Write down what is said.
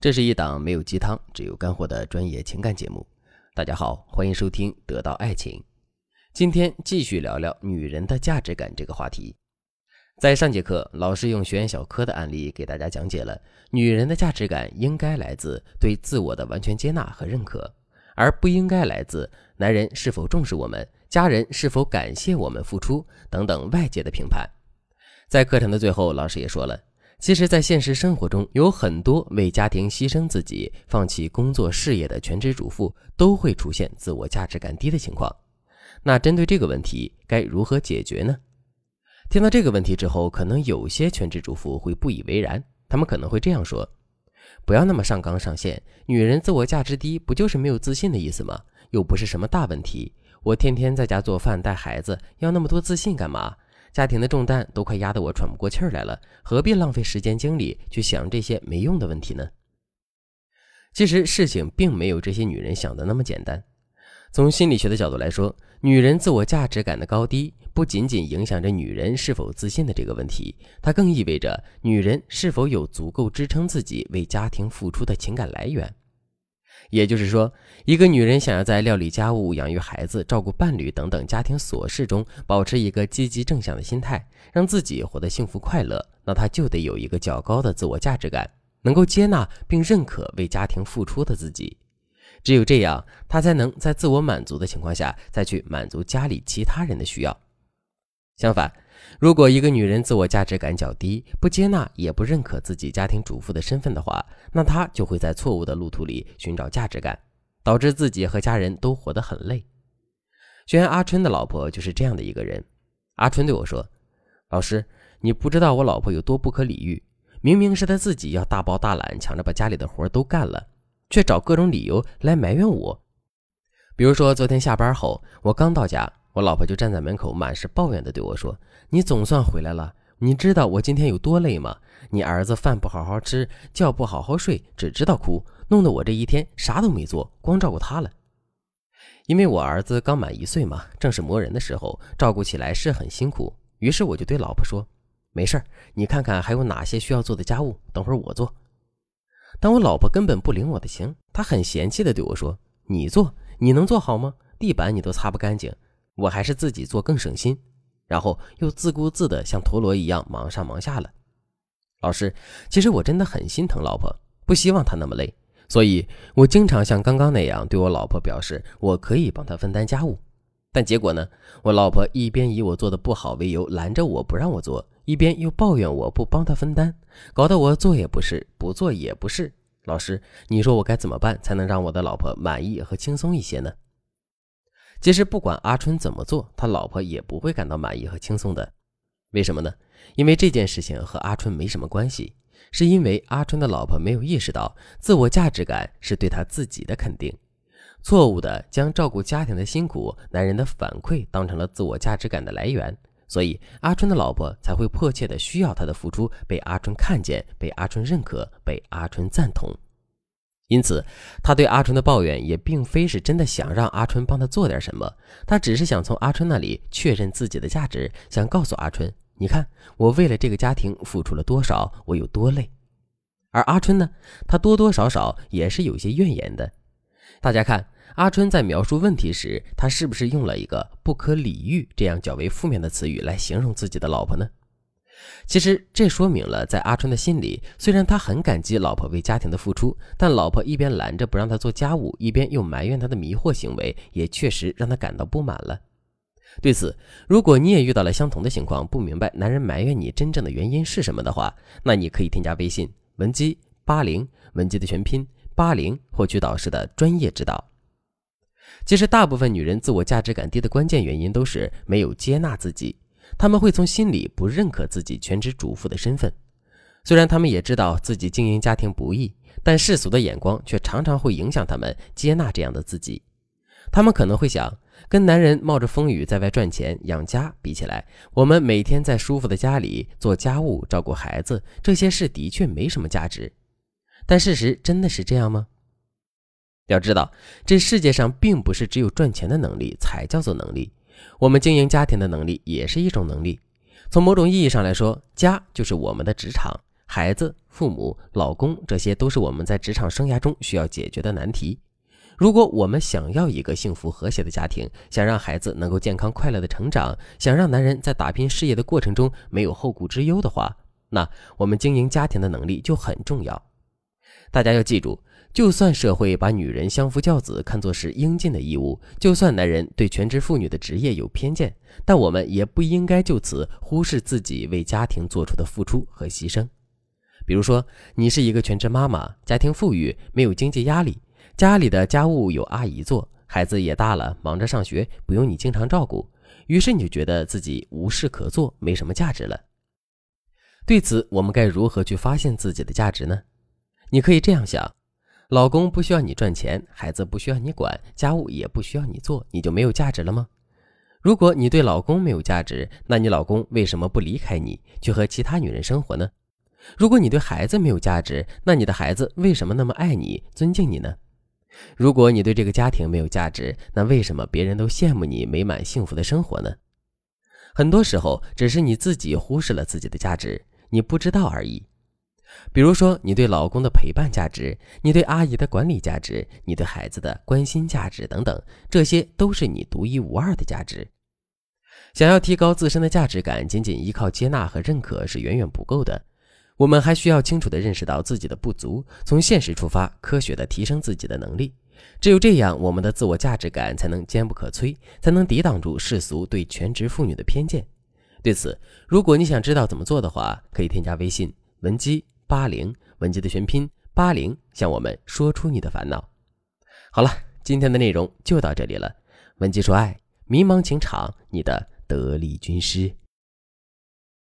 这是一档没有鸡汤，只有干货的专业情感节目。大家好，欢迎收听《得到爱情》。今天继续聊聊女人的价值感这个话题。在上节课，老师用学员小柯的案例给大家讲解了女人的价值感应该来自对自我的完全接纳和认可，而不应该来自男人是否重视我们、家人是否感谢我们付出等等外界的评判。在课程的最后，老师也说了。其实，在现实生活中，有很多为家庭牺牲自己、放弃工作事业的全职主妇，都会出现自我价值感低的情况。那针对这个问题，该如何解决呢？听到这个问题之后，可能有些全职主妇会不以为然，他们可能会这样说：“不要那么上纲上线，女人自我价值低，不就是没有自信的意思吗？又不是什么大问题。我天天在家做饭、带孩子，要那么多自信干嘛？”家庭的重担都快压得我喘不过气来了，何必浪费时间精力去想这些没用的问题呢？其实事情并没有这些女人想的那么简单。从心理学的角度来说，女人自我价值感的高低不仅仅影响着女人是否自信的这个问题，它更意味着女人是否有足够支撑自己为家庭付出的情感来源。也就是说，一个女人想要在料理家务、养育孩子、照顾伴侣等等家庭琐事中保持一个积极正向的心态，让自己活得幸福快乐，那她就得有一个较高的自我价值感，能够接纳并认可为家庭付出的自己。只有这样，她才能在自我满足的情况下，再去满足家里其他人的需要。相反，如果一个女人自我价值感较低，不接纳也不认可自己家庭主妇的身份的话，那她就会在错误的路途里寻找价值感，导致自己和家人都活得很累。学员阿春的老婆就是这样的一个人。阿春对我说：“老师，你不知道我老婆有多不可理喻，明明是她自己要大包大揽，抢着把家里的活都干了，却找各种理由来埋怨我。比如说昨天下班后，我刚到家。”我老婆就站在门口，满是抱怨的对我说：“你总算回来了，你知道我今天有多累吗？你儿子饭不好好吃，觉不好好睡，只知道哭，弄得我这一天啥都没做，光照顾他了。因为我儿子刚满一岁嘛，正是磨人的时候，照顾起来是很辛苦。于是我就对老婆说：‘没事儿，你看看还有哪些需要做的家务，等会儿我做。’但我老婆根本不领我的情，她很嫌弃的对我说：‘你做，你能做好吗？地板你都擦不干净。’”我还是自己做更省心，然后又自顾自的像陀螺一样忙上忙下了。老师，其实我真的很心疼老婆，不希望她那么累，所以我经常像刚刚那样对我老婆表示我可以帮她分担家务。但结果呢，我老婆一边以我做的不好为由拦着我不让我做，一边又抱怨我不帮她分担，搞得我做也不是，不做也不是。老师，你说我该怎么办才能让我的老婆满意和轻松一些呢？其实不管阿春怎么做，他老婆也不会感到满意和轻松的。为什么呢？因为这件事情和阿春没什么关系，是因为阿春的老婆没有意识到自我价值感是对他自己的肯定，错误的将照顾家庭的辛苦、男人的反馈当成了自我价值感的来源，所以阿春的老婆才会迫切的需要他的付出被阿春看见、被阿春认可、被阿春赞同。因此，他对阿春的抱怨也并非是真的想让阿春帮他做点什么，他只是想从阿春那里确认自己的价值，想告诉阿春：“你看，我为了这个家庭付出了多少，我有多累。”而阿春呢，他多多少少也是有些怨言的。大家看，阿春在描述问题时，他是不是用了一个“不可理喻”这样较为负面的词语来形容自己的老婆呢？其实这说明了，在阿春的心里，虽然他很感激老婆为家庭的付出，但老婆一边拦着不让他做家务，一边又埋怨他的迷惑行为，也确实让他感到不满了。对此，如果你也遇到了相同的情况，不明白男人埋怨你真正的原因是什么的话，那你可以添加微信文姬八零，文姬的全拼八零，获取导师的专业指导。其实，大部分女人自我价值感低的关键原因都是没有接纳自己。他们会从心里不认可自己全职主妇的身份，虽然他们也知道自己经营家庭不易，但世俗的眼光却常常会影响他们接纳这样的自己。他们可能会想，跟男人冒着风雨在外赚钱养家比起来，我们每天在舒服的家里做家务、照顾孩子，这些事的确没什么价值。但事实真的是这样吗？要知道，这世界上并不是只有赚钱的能力才叫做能力。我们经营家庭的能力也是一种能力。从某种意义上来说，家就是我们的职场，孩子、父母、老公，这些都是我们在职场生涯中需要解决的难题。如果我们想要一个幸福和谐的家庭，想让孩子能够健康快乐的成长，想让男人在打拼事业的过程中没有后顾之忧的话，那我们经营家庭的能力就很重要。大家要记住，就算社会把女人相夫教子看作是应尽的义务，就算男人对全职妇女的职业有偏见，但我们也不应该就此忽视自己为家庭做出的付出和牺牲。比如说，你是一个全职妈妈，家庭富裕，没有经济压力，家里的家务有阿姨做，孩子也大了，忙着上学，不用你经常照顾，于是你就觉得自己无事可做，没什么价值了。对此，我们该如何去发现自己的价值呢？你可以这样想：老公不需要你赚钱，孩子不需要你管，家务也不需要你做，你就没有价值了吗？如果你对老公没有价值，那你老公为什么不离开你，去和其他女人生活呢？如果你对孩子没有价值，那你的孩子为什么那么爱你、尊敬你呢？如果你对这个家庭没有价值，那为什么别人都羡慕你美满幸福的生活呢？很多时候，只是你自己忽视了自己的价值，你不知道而已。比如说，你对老公的陪伴价值，你对阿姨的管理价值，你对孩子的关心价值等等，这些都是你独一无二的价值。想要提高自身的价值感，仅仅依靠接纳和认可是远远不够的。我们还需要清楚地认识到自己的不足，从现实出发，科学地提升自己的能力。只有这样，我们的自我价值感才能坚不可摧，才能抵挡住世俗对全职妇女的偏见。对此，如果你想知道怎么做的话，可以添加微信文姬八零，文姬的全拼八零，向我们说出你的烦恼。好了，今天的内容就到这里了。文姬说爱，迷茫情场，你的得力军师。